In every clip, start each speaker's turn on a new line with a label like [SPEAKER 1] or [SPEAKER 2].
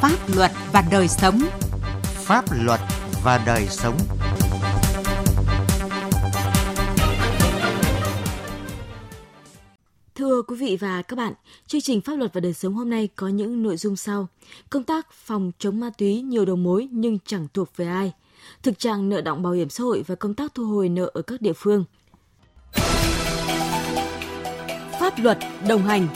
[SPEAKER 1] Pháp luật và đời sống.
[SPEAKER 2] Pháp luật và đời sống.
[SPEAKER 3] Thưa quý vị và các bạn, chương trình Pháp luật và đời sống hôm nay có những nội dung sau. Công tác phòng chống ma túy nhiều đầu mối nhưng chẳng thuộc về ai. Thực trạng nợ động bảo hiểm xã hội và công tác thu hồi nợ ở các địa phương. Pháp luật đồng hành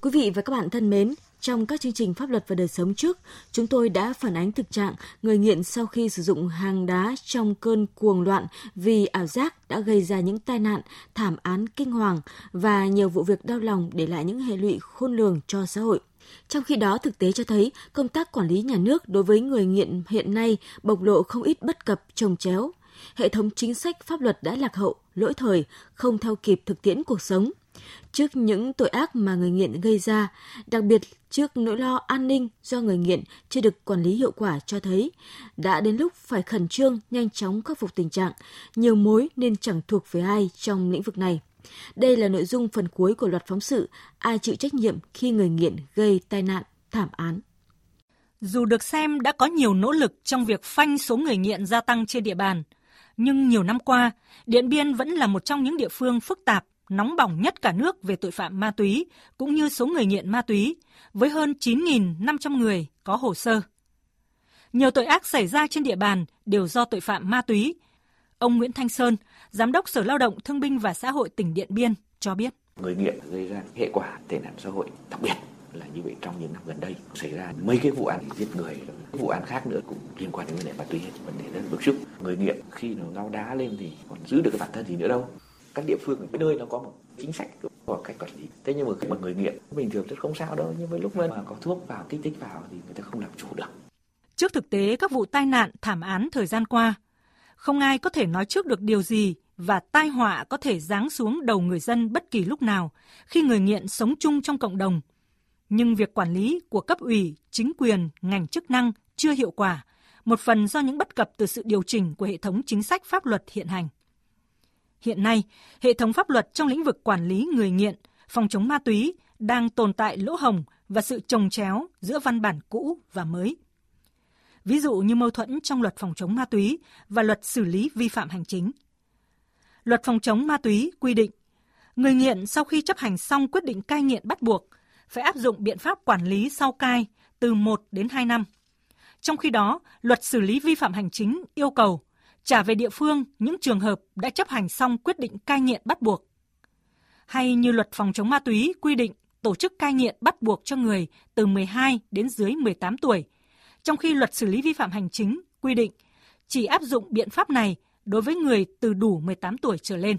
[SPEAKER 3] Quý vị và các bạn thân mến, trong các chương trình pháp luật và đời sống trước, chúng tôi đã phản ánh thực trạng người nghiện sau khi sử dụng hàng đá trong cơn cuồng loạn vì ảo giác đã gây ra những tai nạn, thảm án kinh hoàng và nhiều vụ việc đau lòng để lại những hệ lụy khôn lường cho xã hội. Trong khi đó, thực tế cho thấy công tác quản lý nhà nước đối với người nghiện hiện nay bộc lộ không ít bất cập trồng chéo. Hệ thống chính sách pháp luật đã lạc hậu, lỗi thời, không theo kịp thực tiễn cuộc sống – Trước những tội ác mà người nghiện gây ra, đặc biệt trước nỗi lo an ninh do người nghiện chưa được quản lý hiệu quả cho thấy, đã đến lúc phải khẩn trương, nhanh chóng khắc phục tình trạng, nhiều mối nên chẳng thuộc về ai trong lĩnh vực này. Đây là nội dung phần cuối của loạt phóng sự Ai chịu trách nhiệm khi người nghiện gây tai nạn, thảm án.
[SPEAKER 4] Dù được xem đã có nhiều nỗ lực trong việc phanh số người nghiện gia tăng trên địa bàn, nhưng nhiều năm qua, Điện Biên vẫn là một trong những địa phương phức tạp nóng bỏng nhất cả nước về tội phạm ma túy cũng như số người nghiện ma túy, với hơn 9.500 người có hồ sơ. Nhiều tội ác xảy ra trên địa bàn đều do tội phạm ma túy. Ông Nguyễn Thanh Sơn, Giám đốc Sở Lao động Thương binh và Xã hội tỉnh Điện Biên cho biết.
[SPEAKER 5] Người nghiện gây ra hệ quả tệ nạn xã hội đặc biệt là như vậy trong những năm gần đây xảy ra mấy cái vụ án giết người vụ án khác nữa cũng liên quan đến vấn đề ma túy vấn đề rất bức xúc người nghiện khi nó ngao đá lên thì còn giữ được cái bản thân gì nữa đâu các địa phương, cái nơi nó có một chính sách của cách quản lý. Thế nhưng mà khi mà người nghiện, bình thường rất không sao đâu, nhưng với lúc mà có thuốc vào, kích thích vào thì người ta không làm chủ được.
[SPEAKER 4] Trước thực tế, các vụ tai nạn, thảm án thời gian qua, không ai có thể nói trước được điều gì và tai họa có thể giáng xuống đầu người dân bất kỳ lúc nào khi người nghiện sống chung trong cộng đồng. Nhưng việc quản lý của cấp ủy, chính quyền, ngành chức năng chưa hiệu quả, một phần do những bất cập từ sự điều chỉnh của hệ thống chính sách pháp luật hiện hành. Hiện nay, hệ thống pháp luật trong lĩnh vực quản lý người nghiện, phòng chống ma túy đang tồn tại lỗ hồng và sự trồng chéo giữa văn bản cũ và mới. Ví dụ như mâu thuẫn trong luật phòng chống ma túy và luật xử lý vi phạm hành chính. Luật phòng chống ma túy quy định, người nghiện sau khi chấp hành xong quyết định cai nghiện bắt buộc phải áp dụng biện pháp quản lý sau cai từ 1 đến 2 năm. Trong khi đó, luật xử lý vi phạm hành chính yêu cầu trả về địa phương những trường hợp đã chấp hành xong quyết định cai nghiện bắt buộc. Hay như luật phòng chống ma túy quy định tổ chức cai nghiện bắt buộc cho người từ 12 đến dưới 18 tuổi, trong khi luật xử lý vi phạm hành chính quy định chỉ áp dụng biện pháp này đối với người từ đủ 18 tuổi trở lên.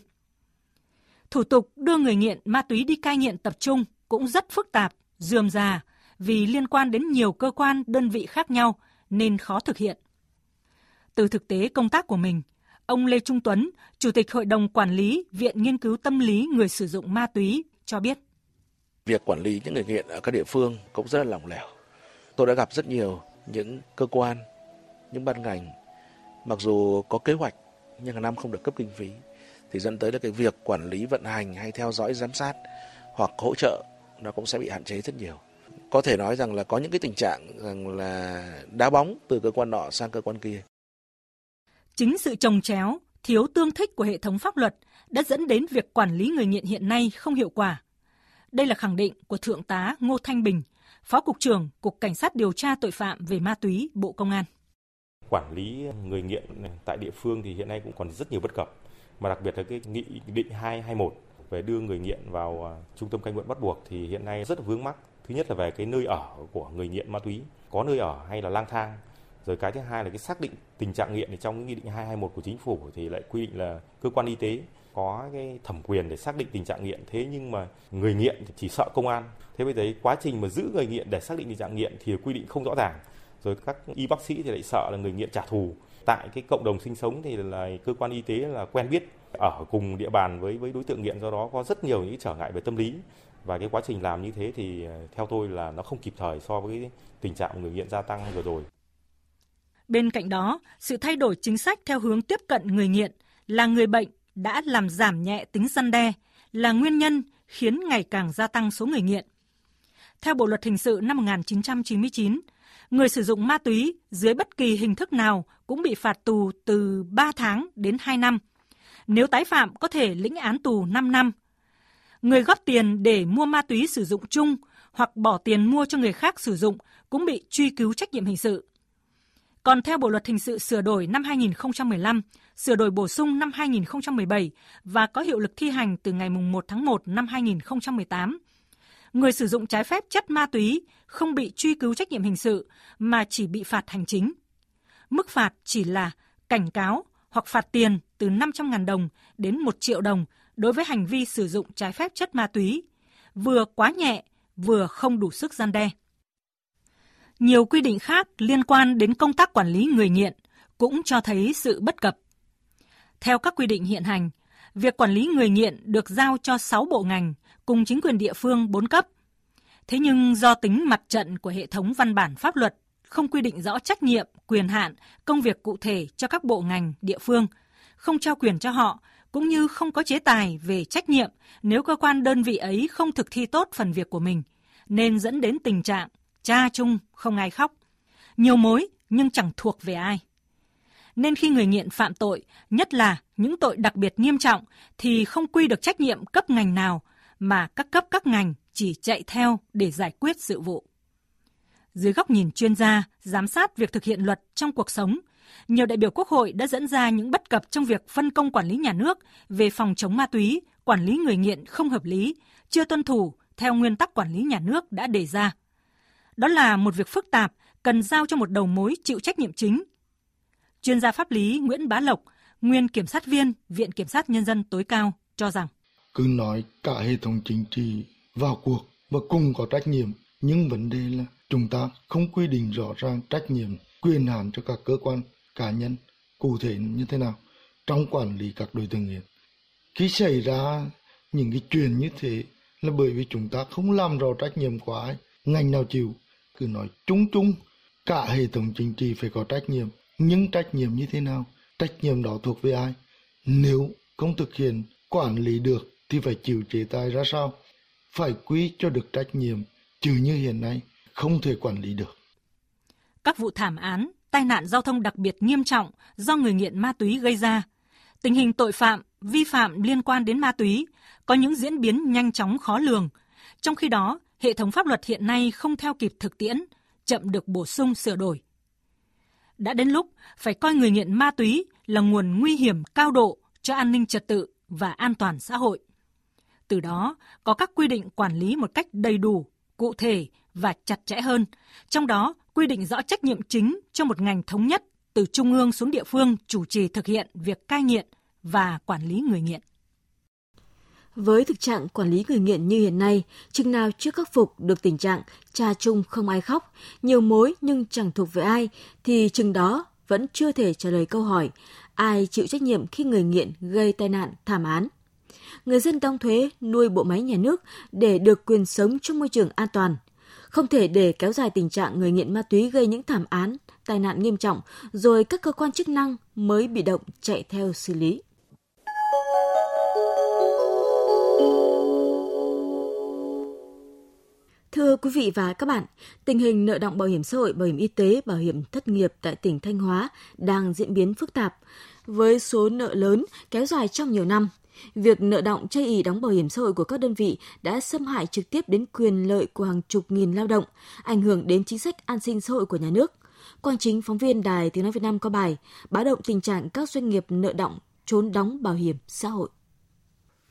[SPEAKER 4] Thủ tục đưa người nghiện ma túy đi cai nghiện tập trung cũng rất phức tạp, dườm già vì liên quan đến nhiều cơ quan, đơn vị khác nhau nên khó thực hiện. Từ thực tế công tác của mình, ông Lê Trung Tuấn, Chủ tịch Hội đồng Quản lý Viện Nghiên cứu Tâm lý Người sử dụng ma túy cho biết.
[SPEAKER 6] Việc quản lý những người nghiện ở các địa phương cũng rất là lỏng lẻo. Tôi đã gặp rất nhiều những cơ quan, những ban ngành, mặc dù có kế hoạch nhưng hàng năm không được cấp kinh phí, thì dẫn tới là cái việc quản lý vận hành hay theo dõi giám sát hoặc hỗ trợ nó cũng sẽ bị hạn chế rất nhiều. Có thể nói rằng là có những cái tình trạng rằng là đá bóng từ cơ quan nọ sang cơ quan kia.
[SPEAKER 4] Chính sự trồng chéo, thiếu tương thích của hệ thống pháp luật đã dẫn đến việc quản lý người nghiện hiện nay không hiệu quả. Đây là khẳng định của Thượng tá Ngô Thanh Bình, Phó Cục trưởng Cục Cảnh sát điều tra tội phạm về ma túy Bộ Công an.
[SPEAKER 7] Quản lý người nghiện tại địa phương thì hiện nay cũng còn rất nhiều bất cập, mà đặc biệt là cái nghị định 221 về đưa người nghiện vào à, trung tâm cai nghiện bắt buộc thì hiện nay rất vướng mắc. Thứ nhất là về cái nơi ở của người nghiện ma túy, có nơi ở hay là lang thang rồi cái thứ hai là cái xác định tình trạng nghiện thì trong cái nghị định 221 của chính phủ thì lại quy định là cơ quan y tế có cái thẩm quyền để xác định tình trạng nghiện. Thế nhưng mà người nghiện thì chỉ sợ công an. Thế bây giờ quá trình mà giữ người nghiện để xác định tình trạng nghiện thì quy định không rõ ràng. Rồi các y bác sĩ thì lại sợ là người nghiện trả thù. Tại cái cộng đồng sinh sống thì là cơ quan y tế là quen biết, ở cùng địa bàn với với đối tượng nghiện. Do đó có rất nhiều những trở ngại về tâm lý. Và cái quá trình làm như thế thì à, theo tôi là nó không kịp thời so với tình trạng người nghiện gia tăng vừa rồi.
[SPEAKER 4] Bên cạnh đó, sự thay đổi chính sách theo hướng tiếp cận người nghiện là người bệnh đã làm giảm nhẹ tính răn đe, là nguyên nhân khiến ngày càng gia tăng số người nghiện. Theo Bộ luật hình sự năm 1999, người sử dụng ma túy dưới bất kỳ hình thức nào cũng bị phạt tù từ 3 tháng đến 2 năm. Nếu tái phạm có thể lĩnh án tù 5 năm. Người góp tiền để mua ma túy sử dụng chung hoặc bỏ tiền mua cho người khác sử dụng cũng bị truy cứu trách nhiệm hình sự. Còn theo Bộ luật hình sự sửa đổi năm 2015, sửa đổi bổ sung năm 2017 và có hiệu lực thi hành từ ngày 1 tháng 1 năm 2018, người sử dụng trái phép chất ma túy không bị truy cứu trách nhiệm hình sự mà chỉ bị phạt hành chính. Mức phạt chỉ là cảnh cáo hoặc phạt tiền từ 500.000 đồng đến 1 triệu đồng đối với hành vi sử dụng trái phép chất ma túy, vừa quá nhẹ, vừa không đủ sức gian đe. Nhiều quy định khác liên quan đến công tác quản lý người nghiện cũng cho thấy sự bất cập. Theo các quy định hiện hành, việc quản lý người nghiện được giao cho 6 bộ ngành cùng chính quyền địa phương 4 cấp. Thế nhưng do tính mặt trận của hệ thống văn bản pháp luật không quy định rõ trách nhiệm, quyền hạn, công việc cụ thể cho các bộ ngành, địa phương, không trao quyền cho họ, cũng như không có chế tài về trách nhiệm nếu cơ quan đơn vị ấy không thực thi tốt phần việc của mình, nên dẫn đến tình trạng cha chung không ai khóc. Nhiều mối nhưng chẳng thuộc về ai. Nên khi người nghiện phạm tội, nhất là những tội đặc biệt nghiêm trọng thì không quy được trách nhiệm cấp ngành nào mà các cấp các ngành chỉ chạy theo để giải quyết sự vụ. Dưới góc nhìn chuyên gia, giám sát việc thực hiện luật trong cuộc sống, nhiều đại biểu Quốc hội đã dẫn ra những bất cập trong việc phân công quản lý nhà nước về phòng chống ma túy, quản lý người nghiện không hợp lý, chưa tuân thủ theo nguyên tắc quản lý nhà nước đã đề ra. Đó là một việc phức tạp, cần giao cho một đầu mối chịu trách nhiệm chính. Chuyên gia pháp lý Nguyễn Bá Lộc, nguyên kiểm sát viên Viện Kiểm sát Nhân dân tối cao cho rằng
[SPEAKER 8] cứ nói cả hệ thống chính trị vào cuộc và cùng có trách nhiệm nhưng vấn đề là chúng ta không quy định rõ ràng trách nhiệm quyền hạn cho các cơ quan cá nhân cụ thể như thế nào trong quản lý các đối tượng nghiện khi xảy ra những cái chuyện như thế là bởi vì chúng ta không làm rõ trách nhiệm của ai ngành nào chịu cứ nói chung chung, cả hệ thống chính trị phải có trách nhiệm. Nhưng trách nhiệm như thế nào? Trách nhiệm đó thuộc về ai? Nếu không thực hiện, quản lý được thì phải chịu chế tài ra sao? Phải quy cho được trách nhiệm trừ như hiện nay, không thể quản lý được.
[SPEAKER 4] Các vụ thảm án, tai nạn giao thông đặc biệt nghiêm trọng do người nghiện ma túy gây ra. Tình hình tội phạm, vi phạm liên quan đến ma túy có những diễn biến nhanh chóng khó lường. Trong khi đó hệ thống pháp luật hiện nay không theo kịp thực tiễn chậm được bổ sung sửa đổi đã đến lúc phải coi người nghiện ma túy là nguồn nguy hiểm cao độ cho an ninh trật tự và an toàn xã hội. Từ đó, có các quy định quản lý một cách đầy đủ, cụ thể và chặt chẽ hơn, trong đó quy định rõ trách nhiệm chính cho một ngành thống nhất từ trung ương xuống địa phương chủ trì thực hiện việc cai nghiện và quản lý người nghiện.
[SPEAKER 3] Với thực trạng quản lý người nghiện như hiện nay, chừng nào chưa khắc phục được tình trạng cha chung không ai khóc, nhiều mối nhưng chẳng thuộc về ai, thì chừng đó vẫn chưa thể trả lời câu hỏi ai chịu trách nhiệm khi người nghiện gây tai nạn thảm án. Người dân đóng thuế nuôi bộ máy nhà nước để được quyền sống trong môi trường an toàn. Không thể để kéo dài tình trạng người nghiện ma túy gây những thảm án, tai nạn nghiêm trọng, rồi các cơ quan chức năng mới bị động chạy theo xử lý. Thưa quý vị và các bạn, tình hình nợ động bảo hiểm xã hội, bảo hiểm y tế, bảo hiểm thất nghiệp tại tỉnh Thanh Hóa đang diễn biến phức tạp với số nợ lớn kéo dài trong nhiều năm. Việc nợ động chây ý đóng bảo hiểm xã hội của các đơn vị đã xâm hại trực tiếp đến quyền lợi của hàng chục nghìn lao động, ảnh hưởng đến chính sách an sinh xã hội của nhà nước. Quang chính phóng viên Đài Tiếng Nói Việt Nam có bài báo động tình trạng các doanh nghiệp nợ động trốn đóng bảo hiểm xã hội.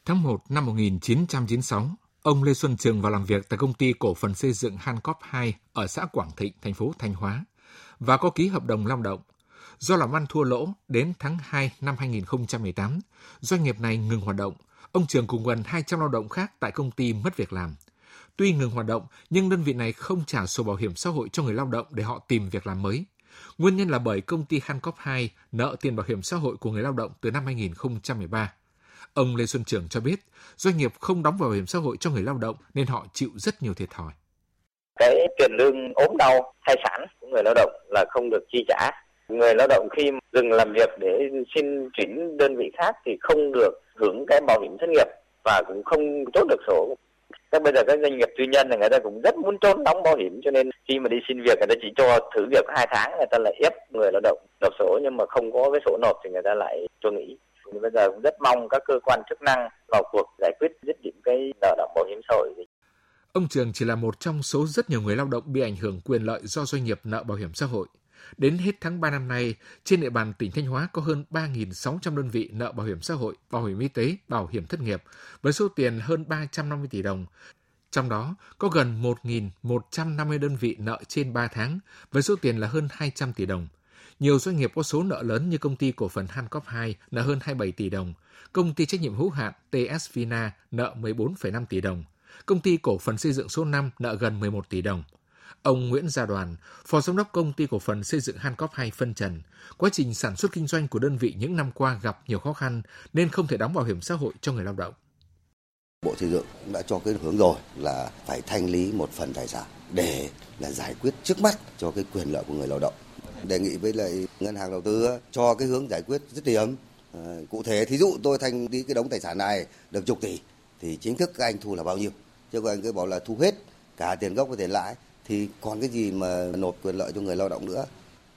[SPEAKER 9] Tháng 1 năm 1996, Ông Lê Xuân Trường vào làm việc tại công ty cổ phần xây dựng Hancock 2 ở xã Quảng Thịnh, thành phố Thanh Hóa và có ký hợp đồng lao động. Do làm ăn thua lỗ, đến tháng 2 năm 2018, doanh nghiệp này ngừng hoạt động. Ông Trường cùng gần 200 lao động khác tại công ty mất việc làm. Tuy ngừng hoạt động, nhưng đơn vị này không trả sổ bảo hiểm xã hội cho người lao động để họ tìm việc làm mới. Nguyên nhân là bởi công ty Hancock 2 nợ tiền bảo hiểm xã hội của người lao động từ năm 2013. Ông Lê Xuân Trường cho biết, doanh nghiệp không đóng bảo hiểm xã hội cho người lao động nên họ chịu rất nhiều thiệt thòi.
[SPEAKER 10] Cái tiền lương ốm đau, thai sản của người lao động là không được chi trả. Người lao động khi dừng làm việc để xin chuyển đơn vị khác thì không được hưởng cái bảo hiểm thất nghiệp và cũng không chốt được sổ các bây giờ các doanh nghiệp tư nhân là người ta cũng rất muốn trốn đóng bảo hiểm cho nên khi mà đi xin việc người ta chỉ cho thử việc hai tháng người ta lại ép người lao động nộp sổ nhưng mà không có cái sổ nộp thì người ta lại cho nghỉ thì bây giờ cũng rất mong các cơ quan chức năng vào cuộc giải quyết dứt điểm cái nợ động bảo hiểm xã hội
[SPEAKER 9] Ông Trường chỉ là một trong số rất nhiều người lao động bị ảnh hưởng quyền lợi do doanh nghiệp nợ bảo hiểm xã hội. Đến hết tháng 3 năm nay, trên địa bàn tỉnh Thanh Hóa có hơn 3.600 đơn vị nợ bảo hiểm xã hội, bảo hiểm y tế, bảo hiểm thất nghiệp với số tiền hơn 350 tỷ đồng. Trong đó có gần 1.150 đơn vị nợ trên 3 tháng với số tiền là hơn 200 tỷ đồng. Nhiều doanh nghiệp có số nợ lớn như công ty cổ phần Hancock 2 nợ hơn 27 tỷ đồng, công ty trách nhiệm hữu hạn TS Vina nợ 14,5 tỷ đồng, công ty cổ phần xây dựng số 5 nợ gần 11 tỷ đồng. Ông Nguyễn Gia Đoàn, Phó Giám đốc Công ty Cổ phần Xây dựng Hancock 2 phân trần, quá trình sản xuất kinh doanh của đơn vị những năm qua gặp nhiều khó khăn nên không thể đóng bảo hiểm xã hội cho người lao động.
[SPEAKER 11] Bộ Xây dựng đã cho cái hướng rồi là phải thanh lý một phần tài sản để là giải quyết trước mắt cho cái quyền lợi của người lao động. Đề nghị với lại ngân hàng đầu tư cho cái hướng giải quyết dứt điểm. Ờ, cụ thể thí dụ tôi thanh lý cái đống tài sản này được chục tỷ thì chính thức các anh thu là bao nhiêu? Chứ còn anh cứ bảo là thu hết cả tiền gốc và tiền lãi thì còn cái gì mà nộp quyền lợi cho người lao động nữa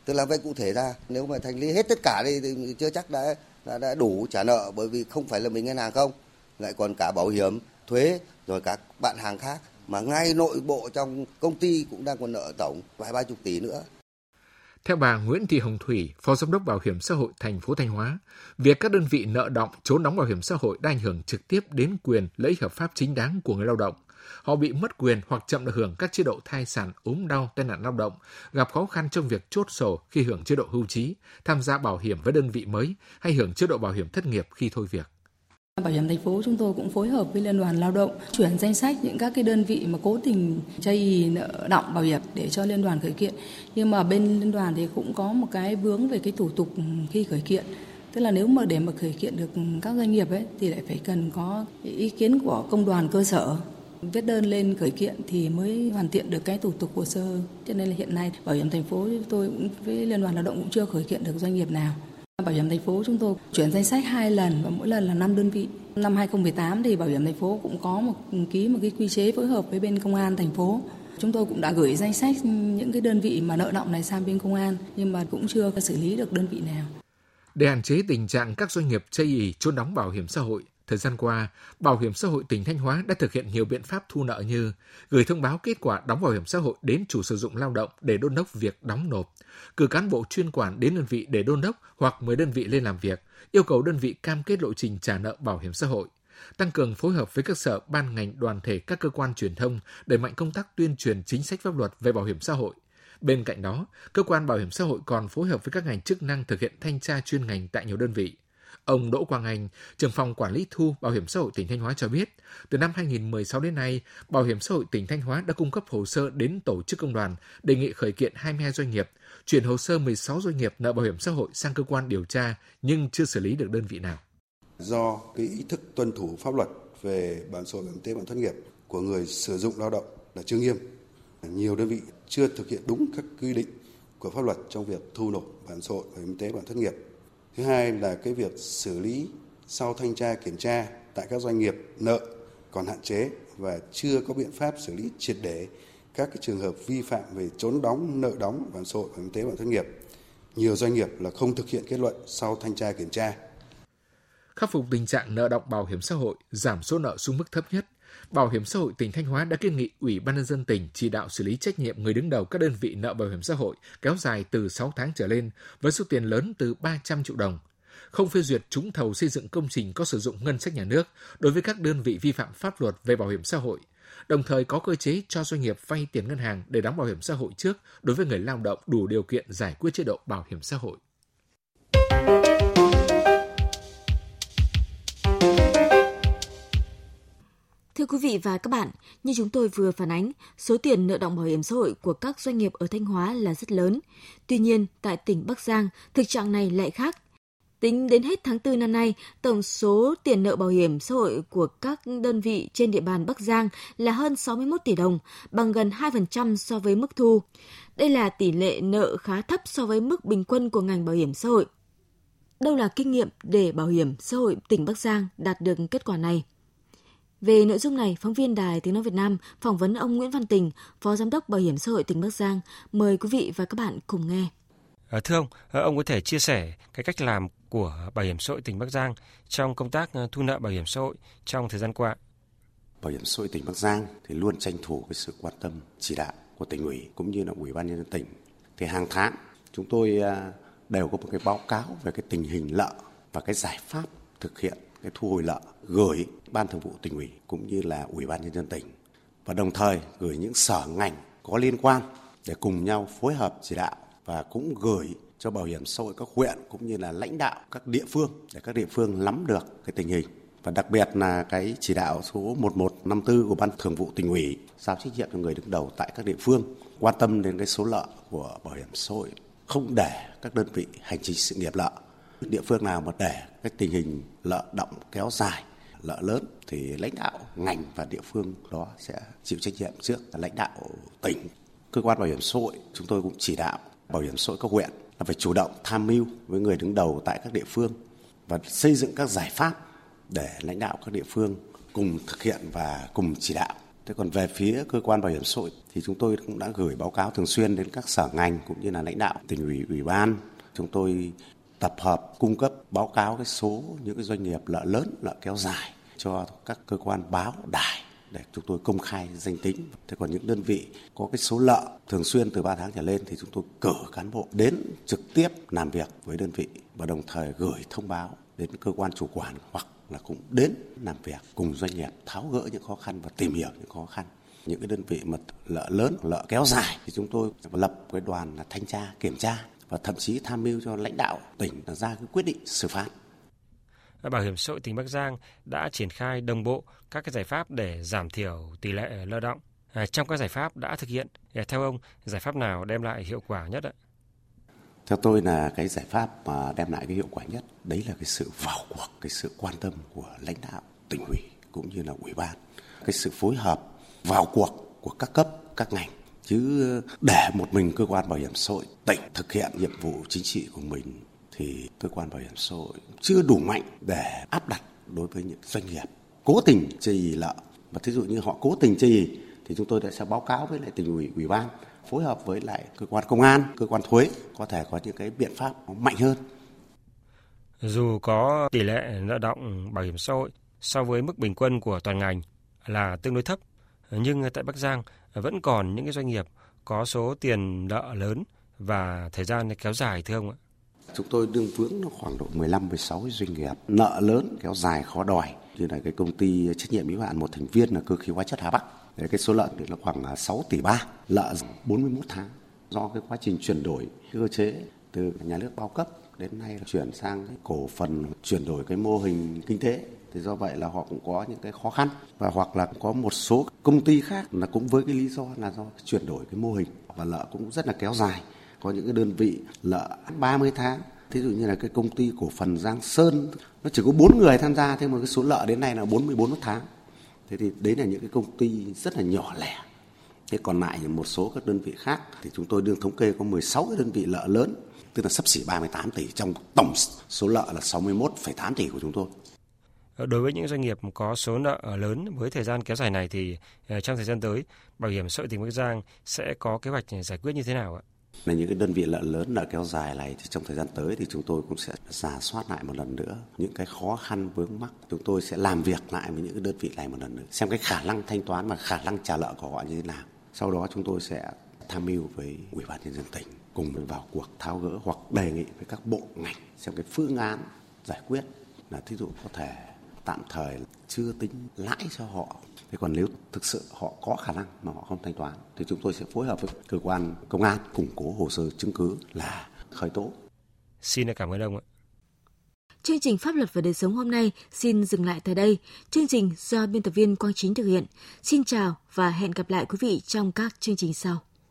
[SPEAKER 11] tức là vậy cụ thể ra nếu mà thanh lý hết tất cả đi thì chưa chắc đã đã, đã đủ trả nợ bởi vì không phải là mình ngân hàng không lại còn cả bảo hiểm thuế rồi các bạn hàng khác mà ngay nội bộ trong công ty cũng đang còn nợ tổng vài ba chục tỷ nữa
[SPEAKER 9] theo bà Nguyễn Thị Hồng Thủy, Phó Giám đốc Bảo hiểm xã hội thành phố Thanh Hóa, việc các đơn vị nợ động trốn đóng bảo hiểm xã hội đã ảnh hưởng trực tiếp đến quyền lợi ích hợp pháp chính đáng của người lao động họ bị mất quyền hoặc chậm được hưởng các chế độ thai sản, ốm đau, tai nạn lao động, gặp khó khăn trong việc chốt sổ khi hưởng chế độ hưu trí, tham gia bảo hiểm với đơn vị mới hay hưởng chế độ bảo hiểm thất nghiệp khi thôi việc.
[SPEAKER 12] Bảo hiểm thành phố chúng tôi cũng phối hợp với Liên đoàn Lao động chuyển danh sách những các cái đơn vị mà cố tình chây nợ động bảo hiểm để cho Liên đoàn khởi kiện. Nhưng mà bên Liên đoàn thì cũng có một cái vướng về cái thủ tục khi khởi kiện. Tức là nếu mà để mà khởi kiện được các doanh nghiệp ấy, thì lại phải cần có ý kiến của công đoàn cơ sở viết đơn lên khởi kiện thì mới hoàn thiện được cái thủ tục hồ sơ. Cho nên là hiện nay, bảo hiểm thành phố tôi cũng với liên đoàn lao động cũng chưa khởi kiện được doanh nghiệp nào. Bảo hiểm thành phố chúng tôi chuyển danh sách hai lần và mỗi lần là 5 đơn vị. Năm 2018 thì bảo hiểm thành phố cũng có một ký một cái quy chế phối hợp với bên công an thành phố. Chúng tôi cũng đã gửi danh sách những cái đơn vị mà nợ động này sang bên công an nhưng mà cũng chưa xử lý được đơn vị nào.
[SPEAKER 9] Để hạn chế tình trạng các doanh nghiệp chây ý trốn đóng bảo hiểm xã hội, Thời gian qua, Bảo hiểm xã hội tỉnh Thanh Hóa đã thực hiện nhiều biện pháp thu nợ như gửi thông báo kết quả đóng bảo hiểm xã hội đến chủ sử dụng lao động để đôn đốc việc đóng nộp, cử cán bộ chuyên quản đến đơn vị để đôn đốc hoặc mời đơn vị lên làm việc, yêu cầu đơn vị cam kết lộ trình trả nợ bảo hiểm xã hội, tăng cường phối hợp với các sở ban ngành đoàn thể các cơ quan truyền thông đẩy mạnh công tác tuyên truyền chính sách pháp luật về bảo hiểm xã hội. Bên cạnh đó, cơ quan bảo hiểm xã hội còn phối hợp với các ngành chức năng thực hiện thanh tra chuyên ngành tại nhiều đơn vị. Ông Đỗ Quang Anh, trưởng phòng quản lý thu Bảo hiểm xã hội tỉnh Thanh Hóa cho biết, từ năm 2016 đến nay, Bảo hiểm xã hội tỉnh Thanh Hóa đã cung cấp hồ sơ đến tổ chức công đoàn đề nghị khởi kiện 22 doanh nghiệp, chuyển hồ sơ 16 doanh nghiệp nợ bảo hiểm xã hội sang cơ quan điều tra nhưng chưa xử lý được đơn vị nào.
[SPEAKER 13] Do cái ý thức tuân thủ pháp luật về bảo hiểm xã hội bảo hiểm tế bảo thất nghiệp của người sử dụng lao động là chưa nghiêm, nhiều đơn vị chưa thực hiện đúng các quy định của pháp luật trong việc thu nộp bảo hiểm xã hội bảo hiểm y tế bảo hiểm thất nghiệp Thứ hai là cái việc xử lý sau thanh tra kiểm tra tại các doanh nghiệp nợ còn hạn chế và chưa có biện pháp xử lý triệt để các cái trường hợp vi phạm về trốn đóng, nợ đóng bảo hiểm xã hội, bảo hiểm y tế bảo hiểm thất nghiệp. Nhiều doanh nghiệp là không thực hiện kết luận sau thanh tra kiểm tra.
[SPEAKER 9] Khắc phục tình trạng nợ động bảo hiểm xã hội, giảm số nợ xuống mức thấp nhất, Bảo hiểm xã hội tỉnh Thanh Hóa đã kiến nghị Ủy ban nhân dân tỉnh chỉ đạo xử lý trách nhiệm người đứng đầu các đơn vị nợ bảo hiểm xã hội kéo dài từ 6 tháng trở lên với số tiền lớn từ 300 triệu đồng. Không phê duyệt trúng thầu xây dựng công trình có sử dụng ngân sách nhà nước đối với các đơn vị vi phạm pháp luật về bảo hiểm xã hội. Đồng thời có cơ chế cho doanh nghiệp vay tiền ngân hàng để đóng bảo hiểm xã hội trước đối với người lao động đủ điều kiện giải quyết chế độ bảo hiểm xã hội.
[SPEAKER 3] Thưa quý vị và các bạn, như chúng tôi vừa phản ánh, số tiền nợ động bảo hiểm xã hội của các doanh nghiệp ở Thanh Hóa là rất lớn. Tuy nhiên, tại tỉnh Bắc Giang, thực trạng này lại khác. Tính đến hết tháng 4 năm nay, tổng số tiền nợ bảo hiểm xã hội của các đơn vị trên địa bàn Bắc Giang là hơn 61 tỷ đồng, bằng gần 2% so với mức thu. Đây là tỷ lệ nợ khá thấp so với mức bình quân của ngành bảo hiểm xã hội. Đâu là kinh nghiệm để bảo hiểm xã hội tỉnh Bắc Giang đạt được kết quả này? Về nội dung này, phóng viên Đài Tiếng Nói Việt Nam phỏng vấn ông Nguyễn Văn Tình, Phó Giám đốc Bảo hiểm xã hội tỉnh Bắc Giang. Mời quý vị và các bạn cùng nghe.
[SPEAKER 14] À, thưa ông, à, ông có thể chia sẻ cái cách làm của Bảo hiểm xã hội tỉnh Bắc Giang trong công tác à, thu nợ bảo hiểm xã hội trong thời gian qua?
[SPEAKER 15] Bảo hiểm xã hội tỉnh Bắc Giang thì luôn tranh thủ cái sự quan tâm chỉ đạo của tỉnh ủy cũng như là ủy ban nhân dân tỉnh. Thì hàng tháng chúng tôi đều có một cái báo cáo về cái tình hình nợ và cái giải pháp thực hiện cái thu hồi nợ gửi ban thường vụ tỉnh ủy cũng như là ủy ban nhân dân tỉnh và đồng thời gửi những sở ngành có liên quan để cùng nhau phối hợp chỉ đạo và cũng gửi cho bảo hiểm xã hội các huyện cũng như là lãnh đạo các địa phương để các địa phương nắm được cái tình hình. Và đặc biệt là cái chỉ đạo số 1154 của ban thường vụ tỉnh ủy giao trách nhiệm cho người đứng đầu tại các địa phương, quan tâm đến cái số lợ của bảo hiểm xã hội không để các đơn vị hành chính sự nghiệp lợ địa phương nào mà để cái tình hình lợn động kéo dài lợ lớn thì lãnh đạo ngành và địa phương đó sẽ chịu trách nhiệm trước lãnh đạo tỉnh cơ quan bảo hiểm xã hội chúng tôi cũng chỉ đạo bảo hiểm xã hội các huyện là phải chủ động tham mưu với người đứng đầu tại các địa phương và xây dựng các giải pháp để lãnh đạo các địa phương cùng thực hiện và cùng chỉ đạo. Thế còn về phía cơ quan bảo hiểm xã hội thì chúng tôi cũng đã gửi báo cáo thường xuyên đến các sở ngành cũng như là lãnh đạo tỉnh ủy, ủy ban. Chúng tôi tập hợp cung cấp báo cáo cái số những cái doanh nghiệp lợ lớn, lợ kéo dài cho các cơ quan báo đài để chúng tôi công khai danh tính. Thế còn những đơn vị có cái số lợ thường xuyên từ 3 tháng trở lên thì chúng tôi cử cán bộ đến trực tiếp làm việc với đơn vị và đồng thời gửi thông báo đến cơ quan chủ quản hoặc là cũng đến làm việc cùng doanh nghiệp tháo gỡ những khó khăn và tìm hiểu những khó khăn những cái đơn vị mà lợ lớn lợ kéo dài thì chúng tôi lập cái đoàn là thanh tra kiểm tra và thậm chí tham mưu cho lãnh đạo tỉnh là ra cái quyết định xử phạt
[SPEAKER 14] Bảo hiểm xã hội tỉnh Bắc Giang đã triển khai đồng bộ các cái giải pháp để giảm thiểu tỷ lệ lao động. À, trong các giải pháp đã thực hiện, à, theo ông, giải pháp nào đem lại hiệu quả nhất ạ?
[SPEAKER 15] Theo tôi là cái giải pháp mà đem lại cái hiệu quả nhất đấy là cái sự vào cuộc, cái sự quan tâm của lãnh đạo tỉnh ủy cũng như là ủy ban, cái sự phối hợp vào cuộc của các cấp, các ngành chứ ờ, để một mình cơ quan bảo hiểm xã hội tỉnh thực hiện nhiệm vụ chính trị của mình, thì cơ quan bảo hiểm xã hội chưa đủ mạnh để áp đặt đối với những doanh nghiệp cố tình chây ý lợ và thí dụ như họ cố tình chây ý, thì chúng tôi sẽ báo cáo với lại tỉnh ủy ủy ban, phối hợp với lại cơ quan công an, cơ quan thuế có thể có những cái biện pháp mạnh hơn.
[SPEAKER 14] Dù có tỷ lệ nợ động bảo hiểm xã hội so với mức bình quân của toàn ngành là tương đối thấp, nhưng tại Bắc Giang vẫn còn những cái doanh nghiệp có số tiền nợ lớn và thời gian kéo dài thưa ông ạ?
[SPEAKER 15] Chúng tôi đương vướng nó khoảng độ 15 16 doanh nghiệp nợ lớn kéo dài khó đòi. Như là cái công ty trách nhiệm hữu hạn một thành viên là cơ khí hóa chất Hà Bắc. Đấy, cái số lợn thì là khoảng à, 6 tỷ ba, lợn 41 tháng. Do cái quá trình chuyển đổi cơ chế từ nhà nước bao cấp đến nay là chuyển sang cái cổ phần chuyển đổi cái mô hình kinh tế thì do vậy là họ cũng có những cái khó khăn và hoặc là có một số công ty khác là cũng với cái lý do là do chuyển đổi cái mô hình và lợ cũng rất là kéo dài. Có những cái đơn vị lợ 30 tháng. Thí dụ như là cái công ty cổ phần Giang Sơn nó chỉ có bốn người tham gia thế mà cái số lợ đến nay là 44 tháng. Thế thì đấy là những cái công ty rất là nhỏ lẻ. Thế còn lại một số các đơn vị khác thì chúng tôi đương thống kê có 16 cái đơn vị lợ lớn tức là sắp xỉ 38 tỷ trong tổng số lợ là 61,8 tỷ của chúng tôi.
[SPEAKER 14] Ờ, đối với những doanh nghiệp có số nợ lớn với thời gian kéo dài này thì ờ, trong thời gian tới, Bảo hiểm xã hội tỉnh Bắc Giang sẽ có kế hoạch giải quyết như thế nào ạ?
[SPEAKER 15] là những cái đơn vị nợ lớn nợ kéo dài này thì trong thời gian tới thì chúng tôi cũng sẽ giả soát lại một lần nữa những cái khó khăn vướng mắc chúng tôi sẽ làm việc lại với những cái đơn vị này một lần nữa xem cái khả năng thanh toán và khả năng trả nợ của họ như thế nào sau đó chúng tôi sẽ tham mưu với ủy ban nhân dân tỉnh cùng vào cuộc tháo gỡ hoặc đề nghị với các bộ ngành xem cái phương án giải quyết là thí dụ có thể tạm thời chưa tính lãi cho họ thế còn nếu thực sự họ có khả năng mà họ không thanh toán thì chúng tôi sẽ phối hợp với cơ quan công an củng cố hồ sơ chứng cứ là khởi tố
[SPEAKER 14] xin cảm ơn ông ạ
[SPEAKER 3] Chương trình Pháp luật và đời sống hôm nay xin dừng lại tại đây. Chương trình do biên tập viên Quang Chính thực hiện. Xin chào và hẹn gặp lại quý vị trong các chương trình sau.